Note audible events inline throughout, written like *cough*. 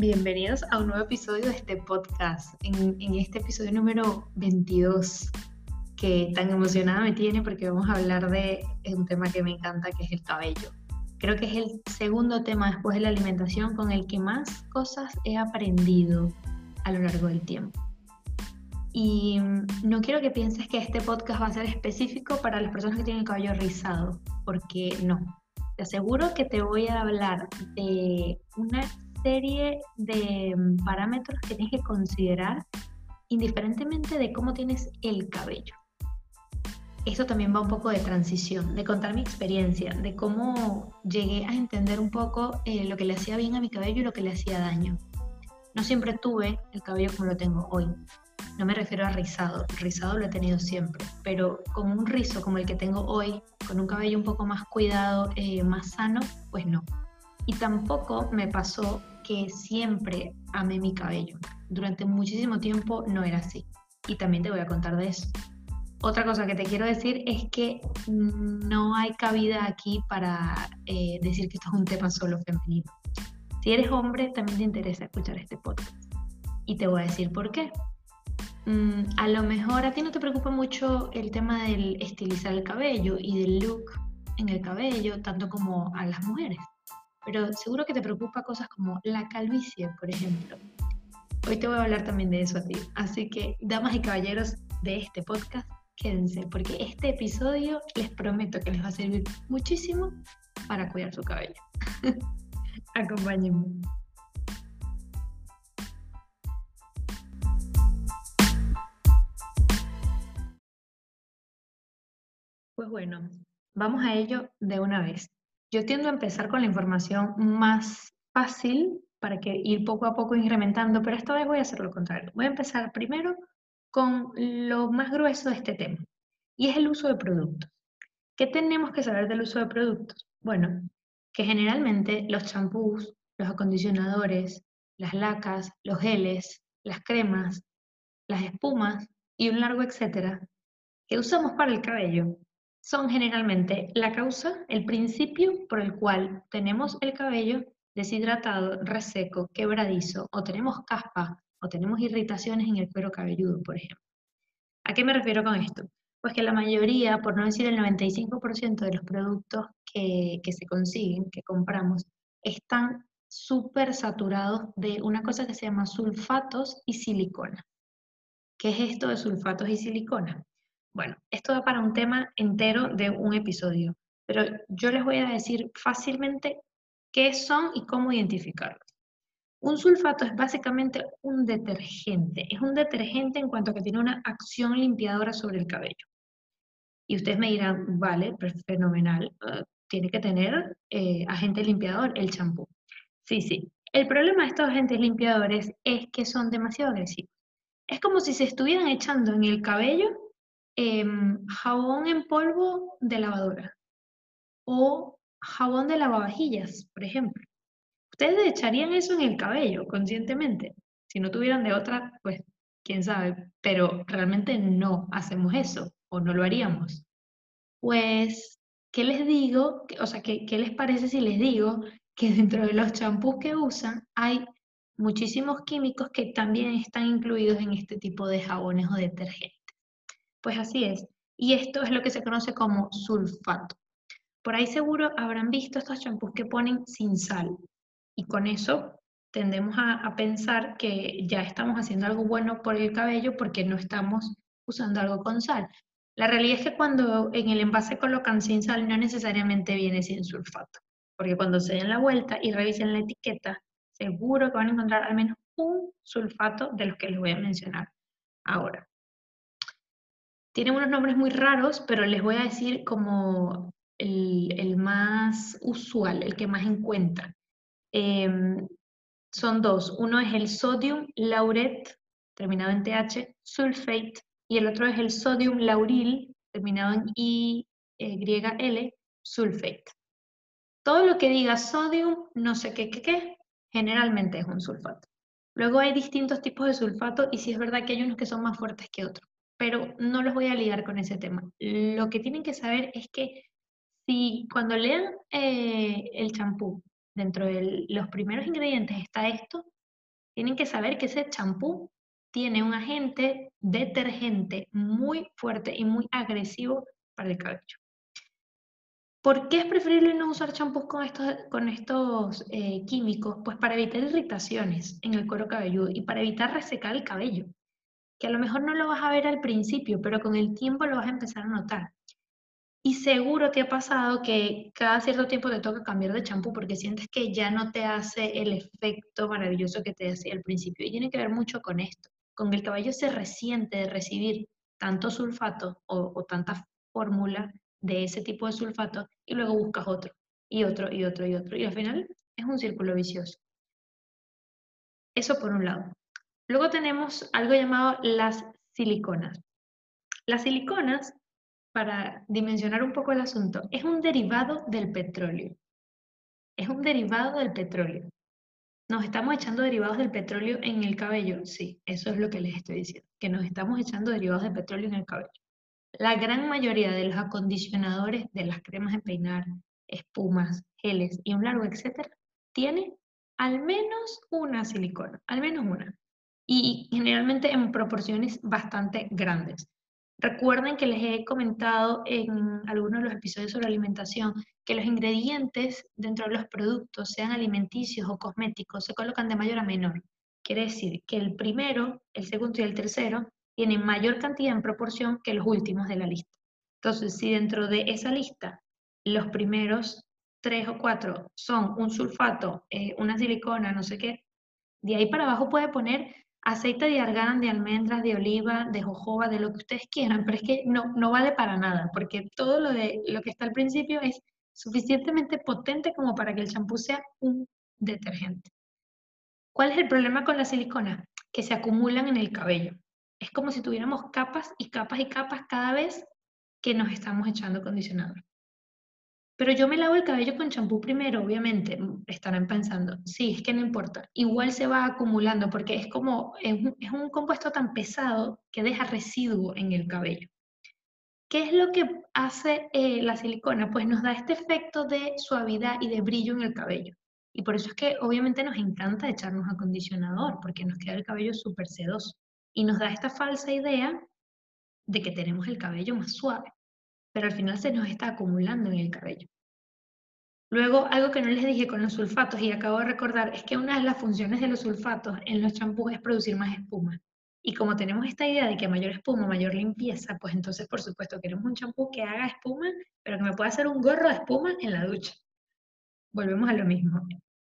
Bienvenidos a un nuevo episodio de este podcast, en, en, este episodio número 22, que tan emocionada me tiene porque vamos a hablar de un tema que me encanta, que es el cabello. Creo que es el segundo tema después de la alimentación con el que más cosas he aprendido a lo largo del tiempo. Y no quiero que pienses que este podcast va a ser específico para las personas que tienen el cabello rizado, porque no. Te aseguro que te voy a hablar de una serie de mm, parámetros que tienes que considerar indiferentemente de cómo tienes el cabello. Esto también va un poco de transición, de contar mi experiencia, de cómo llegué a entender un poco eh, lo que le hacía bien a mi cabello y lo que le hacía daño. No siempre tuve el cabello como lo tengo hoy. No me refiero a rizado, rizado lo he tenido siempre, pero con un rizo como el que tengo hoy, con un cabello un poco más cuidado, eh, más sano, pues no. Y tampoco me pasó que siempre amé mi cabello. Durante muchísimo tiempo no era así. Y también te voy a contar de eso. Otra cosa que te quiero decir es que no hay cabida aquí para eh, decir que esto es un tema solo femenino. Si eres hombre, también te interesa escuchar este podcast. Y te voy a decir por qué. Mm, a lo mejor a ti no te preocupa mucho el tema del estilizar el cabello y del look en el cabello, tanto como a las mujeres pero seguro que te preocupa cosas como la calvicie, por ejemplo. Hoy te voy a hablar también de eso a ti. Así que, damas y caballeros de este podcast, quédense, porque este episodio les prometo que les va a servir muchísimo para cuidar su cabello. *laughs* Acompáñenme. Pues bueno, vamos a ello de una vez. Yo tiendo a empezar con la información más fácil para que ir poco a poco incrementando, pero esta vez voy a hacer lo contrario. Voy a empezar primero con lo más grueso de este tema, y es el uso de productos. ¿Qué tenemos que saber del uso de productos? Bueno, que generalmente los champús, los acondicionadores, las lacas, los geles, las cremas, las espumas y un largo etcétera que usamos para el cabello son generalmente la causa, el principio por el cual tenemos el cabello deshidratado, reseco, quebradizo, o tenemos caspa, o tenemos irritaciones en el cuero cabelludo, por ejemplo. ¿A qué me refiero con esto? Pues que la mayoría, por no decir el 95% de los productos que, que se consiguen, que compramos, están súper saturados de una cosa que se llama sulfatos y silicona. ¿Qué es esto de sulfatos y silicona? Bueno, esto da para un tema entero de un episodio, pero yo les voy a decir fácilmente qué son y cómo identificarlos. Un sulfato es básicamente un detergente. Es un detergente en cuanto a que tiene una acción limpiadora sobre el cabello. Y ustedes me dirán, vale, fenomenal, ah, tiene que tener eh, agente limpiador el champú. Sí, sí. El problema de estos agentes limpiadores es que son demasiado agresivos. Es como si se estuvieran echando en el cabello Em, jabón en polvo de lavadora o jabón de lavavajillas, por ejemplo. Ustedes echarían eso en el cabello conscientemente. Si no tuvieran de otra, pues quién sabe, pero realmente no hacemos eso o no lo haríamos. Pues, ¿qué les digo? O sea, ¿qué, qué les parece si les digo que dentro de los champús que usan hay muchísimos químicos que también están incluidos en este tipo de jabones o detergentes? Pues así es. Y esto es lo que se conoce como sulfato. Por ahí seguro habrán visto estos champús que ponen sin sal. Y con eso tendemos a, pensar que ya estamos haciendo algo bueno por el cabello porque no estamos usando algo con sal. La realidad es que cuando en el envase colocan sin sal no necesariamente viene sin sulfato, porque cuando se den la vuelta y revisen la etiqueta, seguro que van a encontrar al menos un sulfato de los que les voy a mencionar ahora. Tienen unos nombres muy raros, pero les voy a decir como el, más usual, el que más encuentran. Em, son dos. Uno es el sodium laureth, terminado en TH, sulfate, y el otro es el sodium lauril, terminado en IYL, sulfate. Todo lo que diga sodium, no sé qué, qué, qué, generalmente es un sulfato. Luego hay distintos tipos de sulfato y sí es verdad que hay unos que son más fuertes que otros pero no los voy a ligar con ese tema. Lo que tienen que saber es que si cuando lean eh, el champú, dentro de los primeros ingredientes está esto, Tienen que saber que ese champú tiene un agente detergente muy fuerte y muy agresivo para el cabello. ¿Por qué es preferible no usar champús con estos, eh, químicos? Pues para evitar irritaciones en el cuero cabelludo y para evitar resecar el cabello, que a lo mejor no lo vas a ver al principio, pero con el tiempo lo vas a empezar a notar. Y seguro te ha pasado que cada cierto tiempo te toca cambiar de champú porque sientes que ya no te hace el efecto maravilloso que te hacía al principio. Y tiene que ver mucho con esto, con el cabello se resiente de recibir tanto sulfato o, o tanta fórmula de ese tipo de sulfato y luego buscas otro y otro y otro y otro. Y al final es un círculo vicioso. Eso por un lado. Luego tenemos algo llamado las siliconas. Las siliconas para dimensionar un poco el asunto, es un derivado del petróleo. Es un derivado del petróleo. ¿Nos estamos echando derivados del petróleo en el cabello? Sí, eso es lo que les estoy diciendo, que nos estamos echando derivados de petróleo en el cabello. La gran mayoría de los acondicionadores de las cremas de peinar, espumas, geles y un largo etcétera, tiene al menos una silicona, al menos una. Y generalmente en proporciones bastante grandes. Recuerden que les he comentado en algunos de los episodios sobre alimentación que los ingredientes dentro de los productos, sean alimenticios o cosméticos, se colocan de mayor a menor. Quiere decir que el primero, el segundo y el tercero tienen mayor cantidad en proporción que los últimos de la lista. Entonces, si dentro de esa lista los primeros tres o cuatro son un sulfato, eh, una silicona, no sé qué, de ahí para abajo puede poner aceite de argán, de almendras, de oliva, de jojoba, de lo que ustedes quieran, pero es que no, no vale para nada, porque todo lo, de, lo que está al principio es suficientemente potente como para que el champú sea un detergente. ¿Cuál es el problema con la silicona? Que se acumulan en el cabello. Es como si tuviéramos capas y capas y capas cada vez que nos estamos echando acondicionador. Pero yo me lavo el cabello con champú primero, obviamente. Mm, estarán pensando, sí, es que no importa. Igual se va acumulando porque es como, es un, compuesto tan pesado que deja residuo en el cabello. ¿Qué es lo que hace eh, la silicona? Pues nos da este efecto de suavidad y de brillo en el cabello. Y por eso es que obviamente nos encanta echarnos acondicionador, porque nos queda el cabello súper sedoso. Y nos da esta falsa idea de que tenemos el cabello más suave pero al final se nos está acumulando en el cabello. Luego, algo que no les dije con los sulfatos y acabo de recordar es que una de las funciones de los sulfatos en los champús es producir más espuma. Y como tenemos esta idea de que mayor espuma, mayor limpieza, pues entonces por supuesto queremos un champú que haga espuma, pero que me pueda hacer un gorro de espuma en la ducha. Volvemos a lo mismo.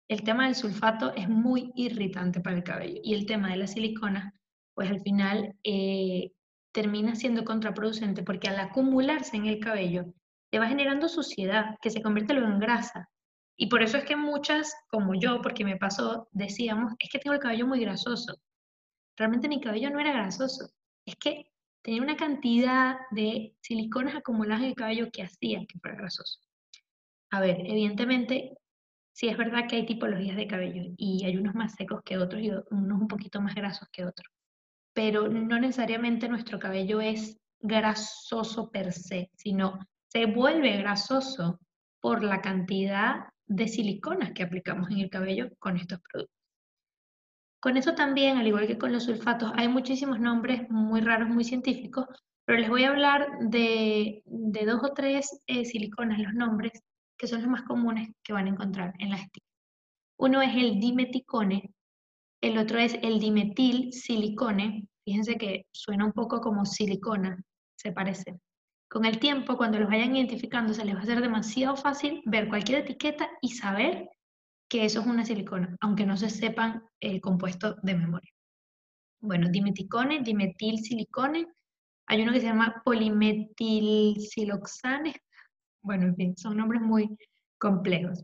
El tema del sulfato es muy irritante para el cabello y el tema de la silicona, pues al final eh, termina siendo contraproducente porque al acumularse en el cabello te va generando suciedad que se convierte luego en grasa. Y por eso es que muchas, como yo, porque me pasó, decíamos, es que tengo el cabello muy grasoso. Realmente mi cabello no era grasoso, es que tenía una cantidad de siliconas acumuladas en el cabello que hacía que fuera grasoso. A ver, evidentemente, sí es verdad que hay tipologías de cabello y hay unos más secos que otros y unos un poquito más grasos que otros pero no necesariamente nuestro cabello es grasoso per se, sino se vuelve grasoso por la cantidad de siliconas que aplicamos en el cabello con estos productos. Con eso también, al igual que con los sulfatos, hay muchísimos nombres muy raros, muy científicos, pero les voy a hablar de, dos o tres eh, siliconas, los nombres, que son los más comunes que van a encontrar en las etiquetas. Uno es el dimeticone, el otro es el dimetil silicone. Fíjense que suena un poco como silicona, se parece. Con el tiempo, cuando los vayan identificando, se les va a hacer demasiado fácil ver cualquier etiqueta y saber que eso es una silicona, aunque no se sepan el compuesto de memoria. Bueno, dimeticone, dimetilsilicone, hay uno que se llama polimetilsiloxane, bueno, en fin, son nombres muy complejos.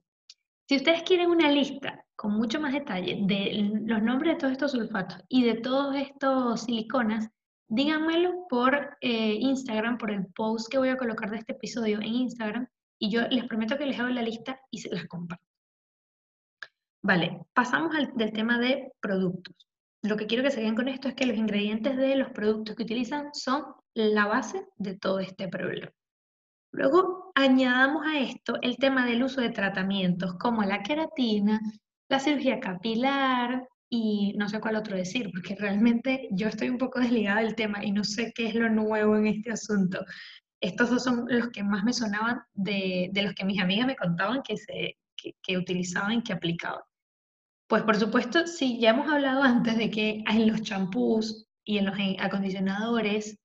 Si ustedes quieren una lista con mucho más detalle de los nombres de todos estos sulfatos y de todos estos siliconas, díganmelo por eh, Instagram, por el post que voy a colocar de este episodio en Instagram, y yo les prometo que les hago la lista y se las comparto. Vale, pasamos al del tema de productos. Lo que quiero que se queden con esto es que los ingredientes de los productos que utilizan son la base de todo este problema. Luego añadamos a esto el tema del uso de tratamientos como la queratina, la cirugía capilar, y no sé cuál otro decir, porque realmente yo estoy un poco desligada del tema y no sé qué es lo nuevo en este asunto. Estos dos son los que más me sonaban de, de los que mis amigas me contaban que, se, que, utilizaban y que aplicaban. Pues por supuesto, sí, ya hemos hablado antes de que en los champús y en los acondicionadores,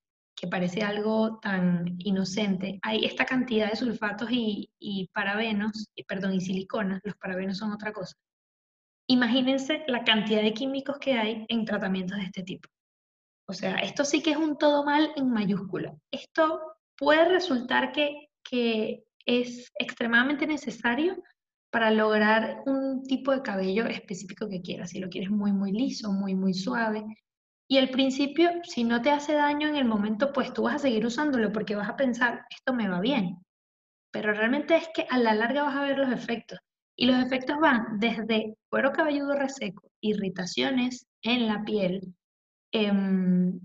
que parece algo tan inocente, hay esta cantidad de sulfatos y, y parabenos, y, perdón, y siliconas, los parabenos son otra cosa. Imagínense la cantidad de químicos que hay en tratamientos de este tipo. O sea, esto sí que es un todo mal en mayúscula. Esto puede resultar que, que es extremadamente necesario para lograr un tipo de cabello específico que quieras. Si lo quieres muy, muy liso, muy, muy suave. Y al principio, si no te hace daño en el momento, pues tú vas a seguir usándolo porque vas a pensar, esto me va bien. Pero realmente es que a la larga vas a ver los efectos. Y los efectos van desde cuero cabelludo reseco, irritaciones en la piel, em,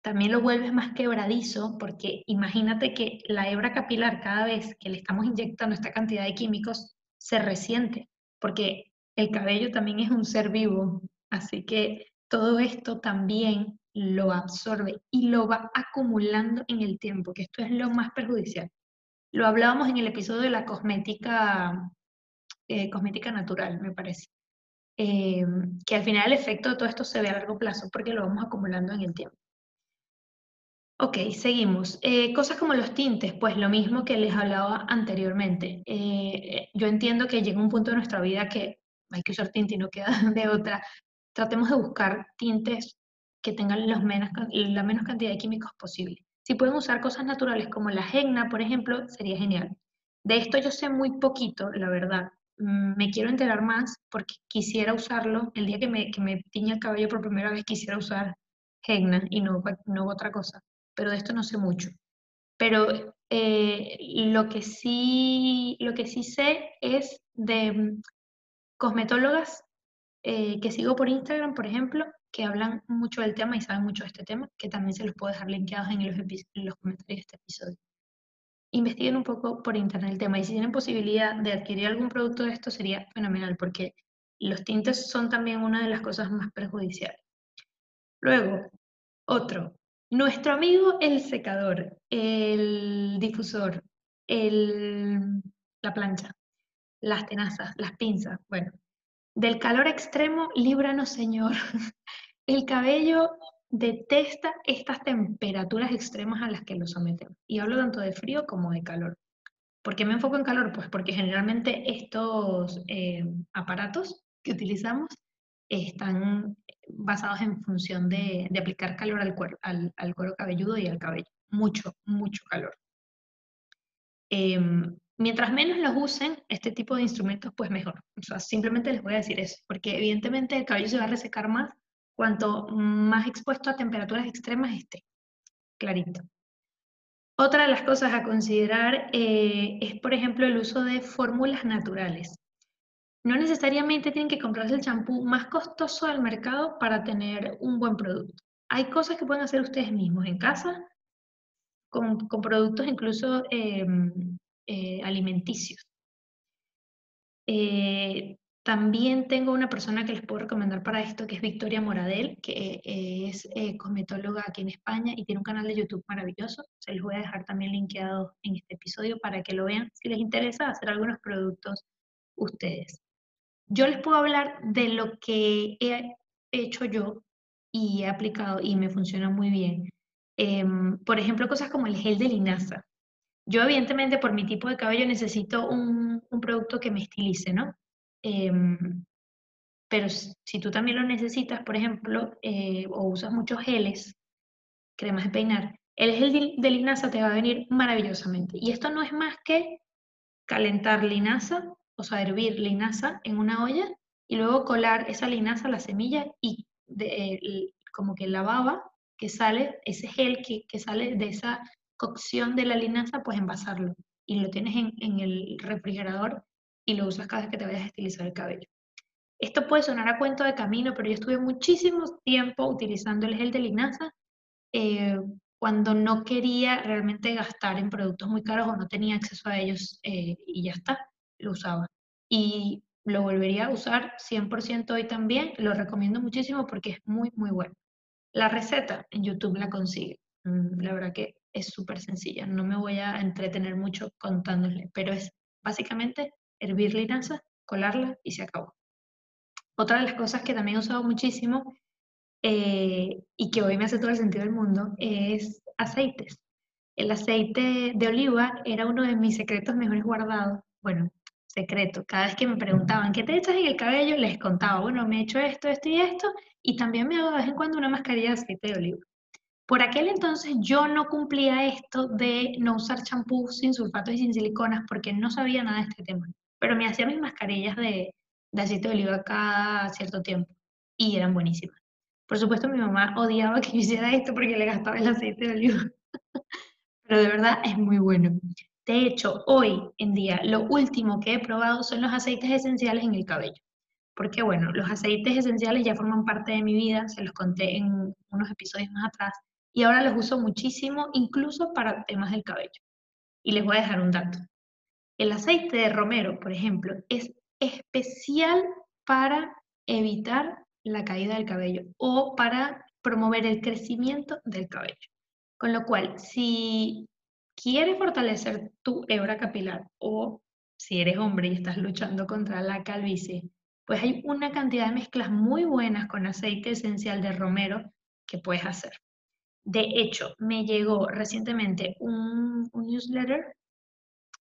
también lo vuelves más quebradizo porque imagínate que la hebra capilar cada vez que le estamos inyectando esta cantidad de químicos se resiente, porque el cabello también es un ser vivo, así que todo esto también lo absorbe y lo va acumulando en el tiempo, que esto es lo más perjudicial. Lo hablábamos en el episodio de la cosmética, eh, cosmética natural, me parece. Eh, que al final el efecto de todo esto se ve a largo plazo porque lo vamos acumulando en el tiempo. Ok, seguimos. Eh, cosas como los tintes, pues lo mismo que les hablaba anteriormente. Yo entiendo que llega un punto de nuestra vida que hay que usar tinte y no queda *laughs* de otra. Tratemos de buscar tintes que tengan la menos cantidad de químicos posible. Si pueden usar cosas naturales como la henna, por ejemplo, sería genial. De esto yo sé muy poquito, la verdad. Mm, me quiero enterar más porque quisiera usarlo. El día que me, que me tiña el cabello por primera vez quisiera usar henna y no, no otra cosa pero de esto no sé mucho. Pero eh, lo, que sí, lo que sí sé es de mm, cosmetólogas eh, que sigo por Instagram, por ejemplo, que hablan mucho del tema y saben mucho de este tema, que también se los puedo dejar linkeados en los, en los comentarios de este episodio. Investiguen un poco por internet el tema y si tienen posibilidad de adquirir algún producto de esto sería fenomenal porque los tintes son también una de las cosas más perjudiciales. Luego, otro, nuestro amigo el secador, el difusor, la plancha, las tenazas, las pinzas, bueno, del calor extremo, líbranos Señor. *laughs* El cabello detesta estas temperaturas extremas a las que lo sometemos. Y hablo tanto de frío como de calor. ¿Por qué me enfoco en calor? Pues porque generalmente estos eh, aparatos que utilizamos están basados en función de, aplicar calor al cuero, al, cuero cabelludo y al cabello. Mucho, mucho calor. Em, mientras menos los usen, este tipo de instrumentos, pues mejor. O sea, simplemente les voy a decir eso, porque evidentemente el cabello se va a resecar más cuanto más expuesto a temperaturas extremas esté. Clarito. Otra de las cosas a considerar eh, es, por ejemplo, el uso de fórmulas naturales no necesariamente tienen que comprarse el champú más costoso del mercado para tener un buen producto. Hay cosas que pueden hacer ustedes mismos en casa con, productos incluso em, eh, alimenticios. Eh, también tengo una persona que les puedo recomendar para esto, que es Victoria Moradel, que es eh, cosmetóloga aquí en España y tiene un canal de YouTube maravilloso. Se los voy a dejar también linkeado en este episodio para que lo vean si les interesa hacer algunos productos ustedes. Yo les puedo hablar de lo que he hecho yo y he aplicado y me funciona muy bien. Em, por ejemplo, cosas como el gel de linaza. Yo evidentemente por mi tipo de cabello necesito un, producto que me estilice, ¿no? Em, pero si tú también lo necesitas, por ejemplo, eh, o usas muchos geles, cremas de peinar, el gel de linaza te va a venir maravillosamente. Y esto no es más que calentar linaza o sea, hervir linaza en una olla y luego colar esa linaza la semilla y como que la baba que sale, ese gel que, sale de esa cocción de la linaza, pues envasarlo y lo tienes en, el refrigerador y lo usas cada vez que te vayas a estilizar el cabello. Esto puede sonar a cuento de camino, pero yo estuve muchísimo tiempo utilizando el gel de linaza eh, cuando no quería realmente gastar en productos muy caros o no tenía acceso a ellos eh, y ya está lo usaba. Y lo volvería a usar 100% hoy también, lo recomiendo muchísimo porque es muy, muy bueno. La receta en YouTube la consigue, mm, la verdad que es súper sencilla, no me voy a entretener mucho contándole, pero es básicamente hervir linaza, colarla y se acabó. Otra de las cosas que también he usado muchísimo eh, y que hoy me hace todo el sentido del mundo es aceites. El aceite de oliva era uno de mis secretos mejores guardados. Bueno, secreto. Cada vez que me preguntaban, ¿qué te echas en el cabello? Les contaba, bueno, me he hecho esto, esto y esto, y también me hago de vez en cuando una mascarilla de aceite de oliva. Por aquel entonces yo no cumplía esto de no usar champú sin sulfatos y sin siliconas porque no sabía nada de este tema, pero me hacía mis mascarillas de, aceite de oliva cada cierto tiempo y eran buenísimas. Por supuesto mi mamá odiaba que yo hiciera esto porque le gastaba el aceite de oliva, *laughs* pero de verdad es muy bueno. De hecho, hoy en día lo último que he probado son los aceites esenciales en el cabello. Porque bueno, los aceites esenciales ya forman parte de mi vida, se los conté en unos episodios más atrás, y ahora los uso muchísimo, incluso para temas del cabello. Y les voy a dejar un dato. El aceite de romero, por ejemplo, es especial para evitar la caída del cabello o para promover el crecimiento del cabello. Con lo cual, si quieres fortalecer tu hebra capilar o si eres hombre y estás luchando contra la calvicie, pues hay una cantidad de mezclas muy buenas con aceite esencial de romero que puedes hacer. De hecho, me llegó recientemente un, newsletter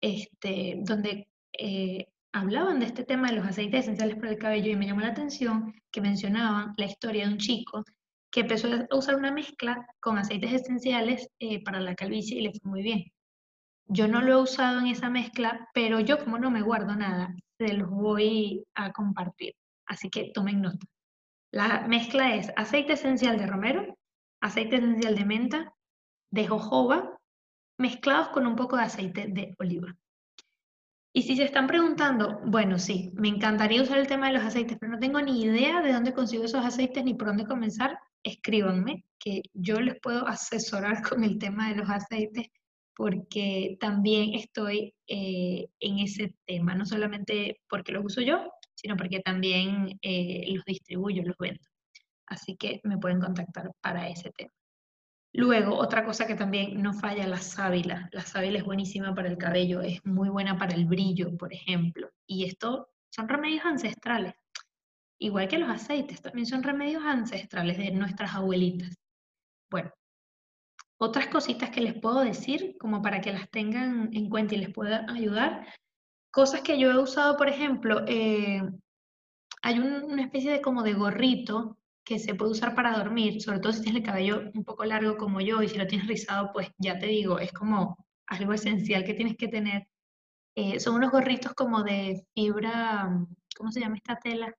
este, donde eh, hablaban de este tema de los aceites esenciales para el cabello y me llamó la atención que mencionaban la historia de un chico que empezó a usar una mezcla con aceites esenciales eh, para la calvicie y le fue muy bien. Yo no lo he usado en esa mezcla, pero yo como no me guardo nada, se los voy a compartir. Así que tomen nota. La mezcla es aceite esencial de romero, aceite esencial de menta, de jojoba, mezclados con un poco de aceite de oliva. Y si se están preguntando, bueno, sí, me encantaría usar el tema de los aceites, pero no tengo ni idea de dónde consigo esos aceites ni por dónde comenzar, escríbanme, que yo les puedo *laughs* asesorar con el tema de los aceites, porque también estoy eh, en ese tema, no solamente porque los uso yo, sino porque también eh, los distribuyo, los vendo. Así que me pueden contactar para ese tema. Luego, otra cosa que también no falla, la sábila. La sábila es buenísima para el cabello, es muy buena para el brillo, por ejemplo. Y esto son remedios ancestrales. Igual que los aceites, también son remedios ancestrales de nuestras abuelitas. Bueno, otras cositas que les puedo decir, como para que las tengan en cuenta y les pueda ayudar. Cosas que yo he usado, por ejemplo, eh, hay una especie de como de gorrito que se puede usar para dormir, sobre todo si tienes el cabello un poco largo como yo y si lo tienes rizado, pues ya te digo, es como algo esencial que tienes que tener. Eh, son unos gorritos como de fibra, ¿cómo se llama esta tela?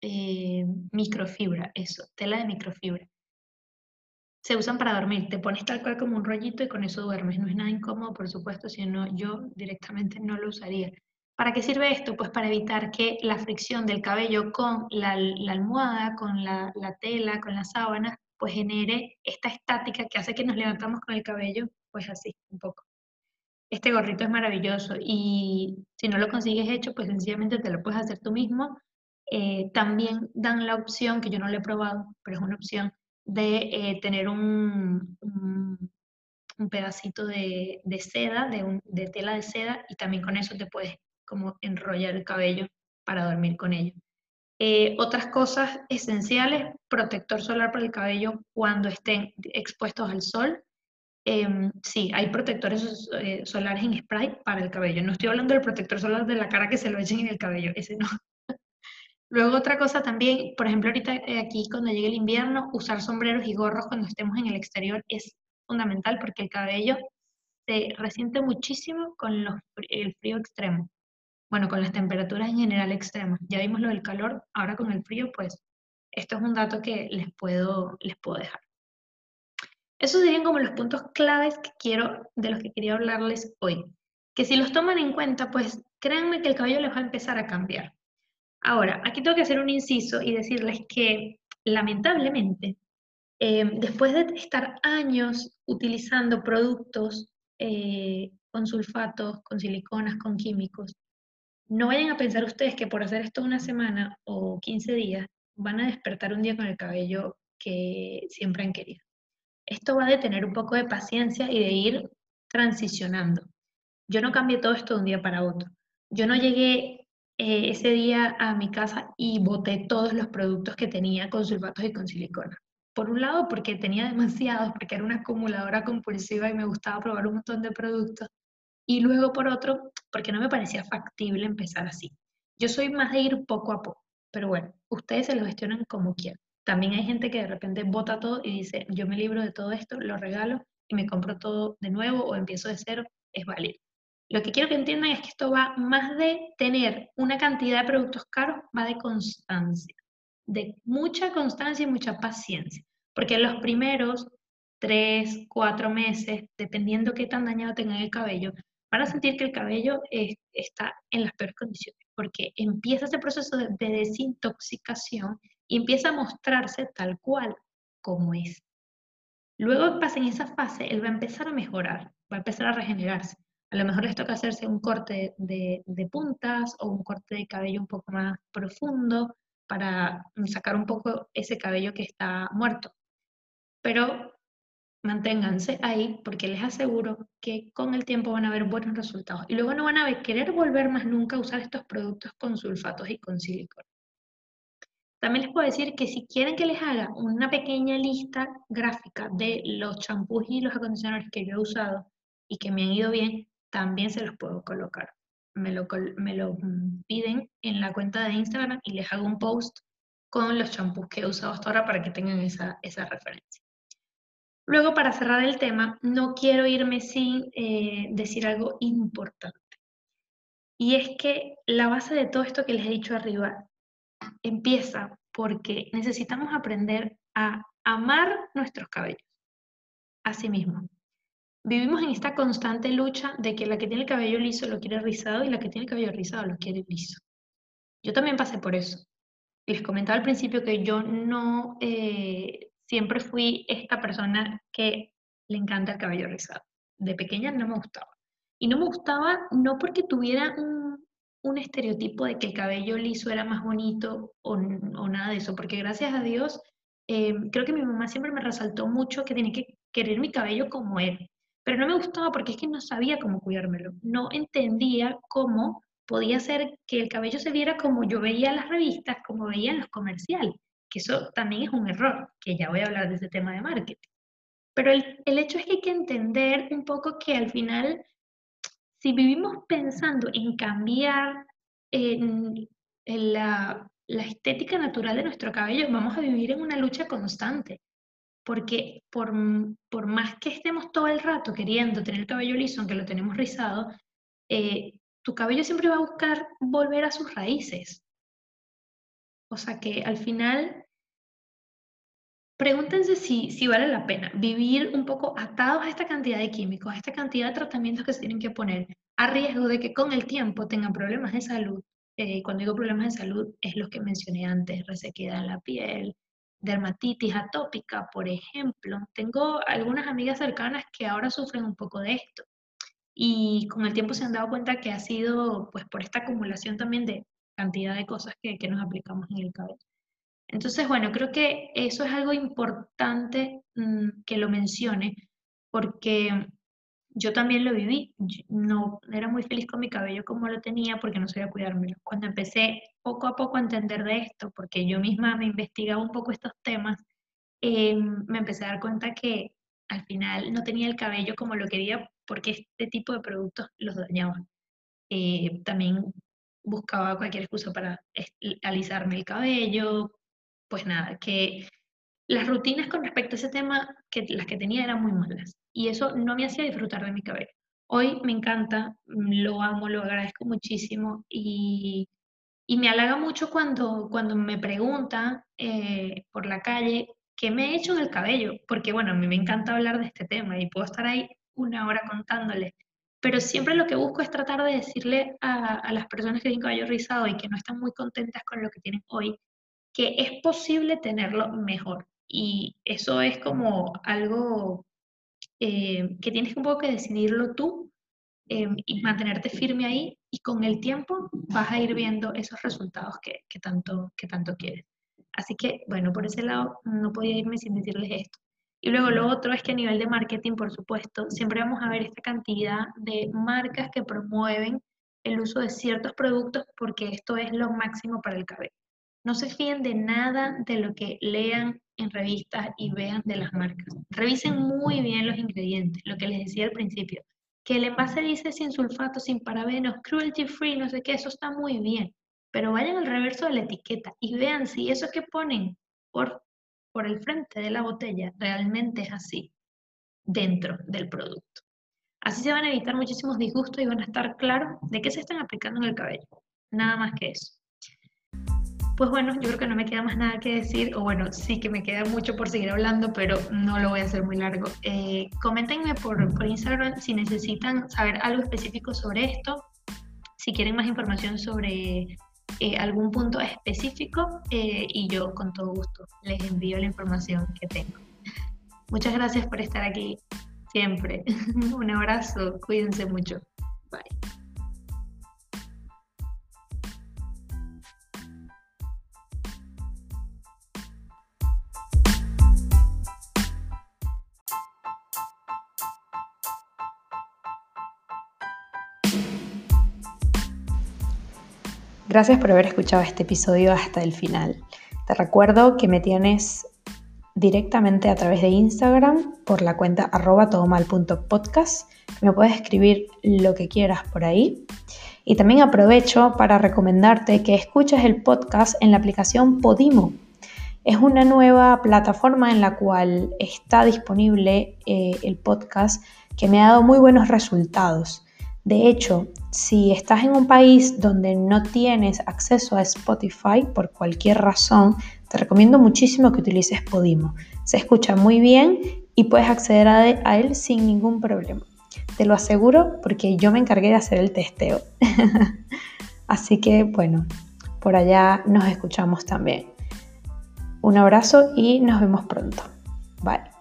Eh, microfibra, eso, tela de microfibra. Se usan para dormir, te pones tal cual como un rollito y con eso duermes. No es nada incómodo, por supuesto, si no, yo directamente no lo usaría. ¿Para qué sirve esto? Pues para evitar que la fricción del cabello con la, almohada, con la, tela, con la sábana, pues genere esta estática que hace que nos levantamos con el cabello, pues así, un poco. Este gorrito es maravilloso y si no lo consigues hecho, pues sencillamente te lo puedes hacer tú mismo. Eh, también dan la opción, que yo no lo he probado, pero es una opción, de eh, tener un, pedacito de, seda, de, tela de seda, y también con eso te puedes como enrollar el cabello para dormir con ello. Eh, otras cosas esenciales, protector solar para el cabello cuando estén expuestos al sol. Em, sí, hay protectores eh, solares en spray para el cabello. No estoy hablando del protector solar de la cara que se lo echen en el cabello, *laughs* ese no. Luego otra cosa también, por ejemplo, ahorita eh, aquí cuando llegue el invierno, usar sombreros y gorros cuando estemos en el exterior es fundamental porque el cabello se resiente muchísimo con el frío extremo bueno, con las temperaturas en general extremas. Ya vimos lo del calor, ahora con el frío, pues esto es un dato que les puedo, les puedo dejar. Esos serían como los puntos claves que quiero, de los que quería hablarles hoy. Que si los toman en cuenta, pues créanme que el cabello les va a empezar a cambiar. Ahora, aquí tengo que hacer un inciso y decirles que lamentablemente, eh, después de estar años utilizando productos eh, con sulfatos, con siliconas, con químicos, no vayan a pensar ustedes que por hacer esto una semana o 15 días van a despertar un día con el cabello que siempre han querido. Esto va de tener un poco de paciencia y de ir transicionando. Yo no cambié todo esto de un día para otro. Yo no llegué eh, ese día a mi casa y boté todos los productos que tenía con sulfatos y con silicona. Por un lado, porque tenía demasiados, porque era una acumuladora compulsiva y me gustaba probar un montón de productos. Y luego, por otro, porque no me parecía factible empezar así. Yo soy más de ir poco a poco, pero bueno, ustedes se lo gestionan como quieran. También hay gente que de repente bota todo y dice, yo me libro de todo esto, lo regalo y me compro todo de nuevo o empiezo de cero, es válido. Lo que quiero que entiendan es que esto va más de tener una cantidad de productos caros, va de constancia, de mucha constancia y mucha paciencia, porque los primeros tres, cuatro meses, dependiendo qué tan dañado tenga el cabello, van a sentir que el cabello está en las peores condiciones, porque empieza ese proceso de, de desintoxicación y empieza a mostrarse tal cual como es. Luego que pasen esa fase, él va a empezar a mejorar, va a empezar a regenerarse. A lo mejor les toca hacerse un corte de, de, puntas o un corte de cabello un poco más profundo para sacar un poco ese cabello que está muerto. Pero manténganse ahí porque les aseguro que con el tiempo van a ver buenos resultados. Y luego no van a querer volver más nunca a usar estos productos con sulfatos y con silicona. También les puedo decir que si quieren que les haga una pequeña lista gráfica de los champús y los acondicionadores que yo he usado y que me han ido bien, también se los puedo colocar. Me lo, piden en la cuenta de Instagram y les hago un post con los champús que he usado hasta ahora para que tengan esa referencia. Luego, para cerrar el tema, no quiero irme sin eh, decir algo importante. Y es que la base de todo esto que les he dicho arriba empieza porque necesitamos aprender a amar nuestros cabellos a sí mismos. Vivimos en esta constante lucha de que la que tiene el cabello liso lo quiere rizado y la que tiene el cabello rizado lo quiere liso. Yo también pasé por eso. Les comentaba al principio que yo no eh, siempre fui esta persona que le encanta el cabello rizado. De pequeña no me gustaba. Y no me gustaba no porque tuviera un estereotipo de que el cabello liso era más bonito o, nada de eso, porque gracias a Dios, eh, creo que mi mamá siempre me resaltó mucho que tenía que querer mi cabello como él, pero no me gustaba porque es que no sabía cómo cuidármelo, no entendía cómo podía ser que el cabello se viera como yo veía en las revistas, como veía en los comerciales, que eso también es un error, que ya voy a hablar de ese tema de marketing. Pero el, el hecho es que hay que entender un poco que al final si vivimos pensando en cambiar en, la, estética natural de nuestro cabello, vamos a vivir en una lucha constante. Porque por, por más que estemos todo el rato queriendo tener el cabello liso, aunque lo tenemos rizado, eh, tu cabello siempre va a buscar volver a sus raíces. O sea que al final Pregúntense si, si vale la pena vivir un poco atados a esta cantidad de químicos, a esta cantidad de tratamientos que se tienen que poner, a riesgo de que con el tiempo tengan problemas de salud. Eh, cuando digo problemas de salud, es los que mencioné antes, resequedad en la piel, dermatitis atópica, por ejemplo. Tengo algunas amigas cercanas que ahora sufren un poco de esto y con el tiempo se han dado cuenta que ha sido pues por esta acumulación también de cantidad de cosas que, que nos aplicamos en el cabello. Entonces, bueno, creo que eso es algo importante mm, que lo mencione, porque yo también lo viví. no era muy feliz con mi cabello como lo tenía porque no sabía cuidármelo. Cuando empecé poco a poco a entender de esto, porque yo misma me investigaba un poco estos temas, em, me empecé a dar cuenta que al final no tenía el cabello como lo quería porque este tipo de productos los dañaban. Eh, también buscaba cualquier excusa para alisarme el cabello, pues nada, que las rutinas con respecto a ese tema, que las que tenía eran muy malas. Y eso no me hacía disfrutar de mi cabello. Hoy me encanta, lo amo, lo agradezco muchísimo y, y me halaga mucho cuando, cuando me preguntan eh, por la calle qué me he hecho en el cabello, porque bueno, a mí me encanta hablar de este tema y puedo estar ahí una hora contándoles, pero siempre lo que busco es tratar de decirle a, a las personas que tienen cabello rizado y que no están muy contentas con lo que tienen hoy, que es posible tenerlo mejor. Y eso es como algo eh, que tienes un poco que decidirlo tú, em, y mantenerte firme ahí y con el tiempo vas a ir viendo esos resultados que, que, tanto, que tanto quieres. Así que, bueno, por ese lado no podía irme sin decirles esto. Y luego lo otro es que a nivel de marketing, por supuesto, siempre vamos a ver esta cantidad de marcas que promueven el uso de ciertos productos porque esto es lo máximo para el cabello. No se fíen de nada de lo que lean en revistas y vean de las marcas. Revisen muy bien los ingredientes, lo que les decía al principio. Que el envase dice sin sulfato, sin parabenos, cruelty free, no sé qué, eso está muy bien. Pero vayan al reverso de la etiqueta y vean si eso que ponen por, por el frente de la botella realmente es así dentro del producto. Así se van a evitar muchísimos disgustos y van a estar claros de qué se están aplicando en el cabello. Nada más que eso. Pues bueno, yo creo que no me queda más nada que decir, o bueno, sí que me queda mucho por seguir hablando, pero no lo voy a hacer muy largo. Eh, coméntenme por, por Instagram si necesitan saber algo específico sobre esto, si quieren más información sobre eh, algún punto específico eh, y yo con todo gusto les envío la información que tengo. Muchas gracias por estar aquí siempre. *laughs* Un abrazo, cuídense mucho. Bye. Gracias por haber escuchado este episodio hasta el final. Te recuerdo que me tienes directamente a través de Instagram por la cuenta arroba todomal.podcast. Me puedes escribir lo que quieras por ahí. Y también aprovecho para recomendarte que escuches el podcast en la aplicación Podimo. Es una nueva plataforma en la cual está disponible eh, el podcast que me ha dado muy buenos resultados. De hecho, si estás en un país donde no tienes acceso a Spotify por cualquier razón, te recomiendo muchísimo que utilices Podimo. Se escucha muy bien y puedes acceder a él sin ningún problema. Te lo aseguro porque yo me encargué de hacer el testeo. *laughs* Así que bueno, por allá nos escuchamos también. Un abrazo y nos vemos pronto. Bye.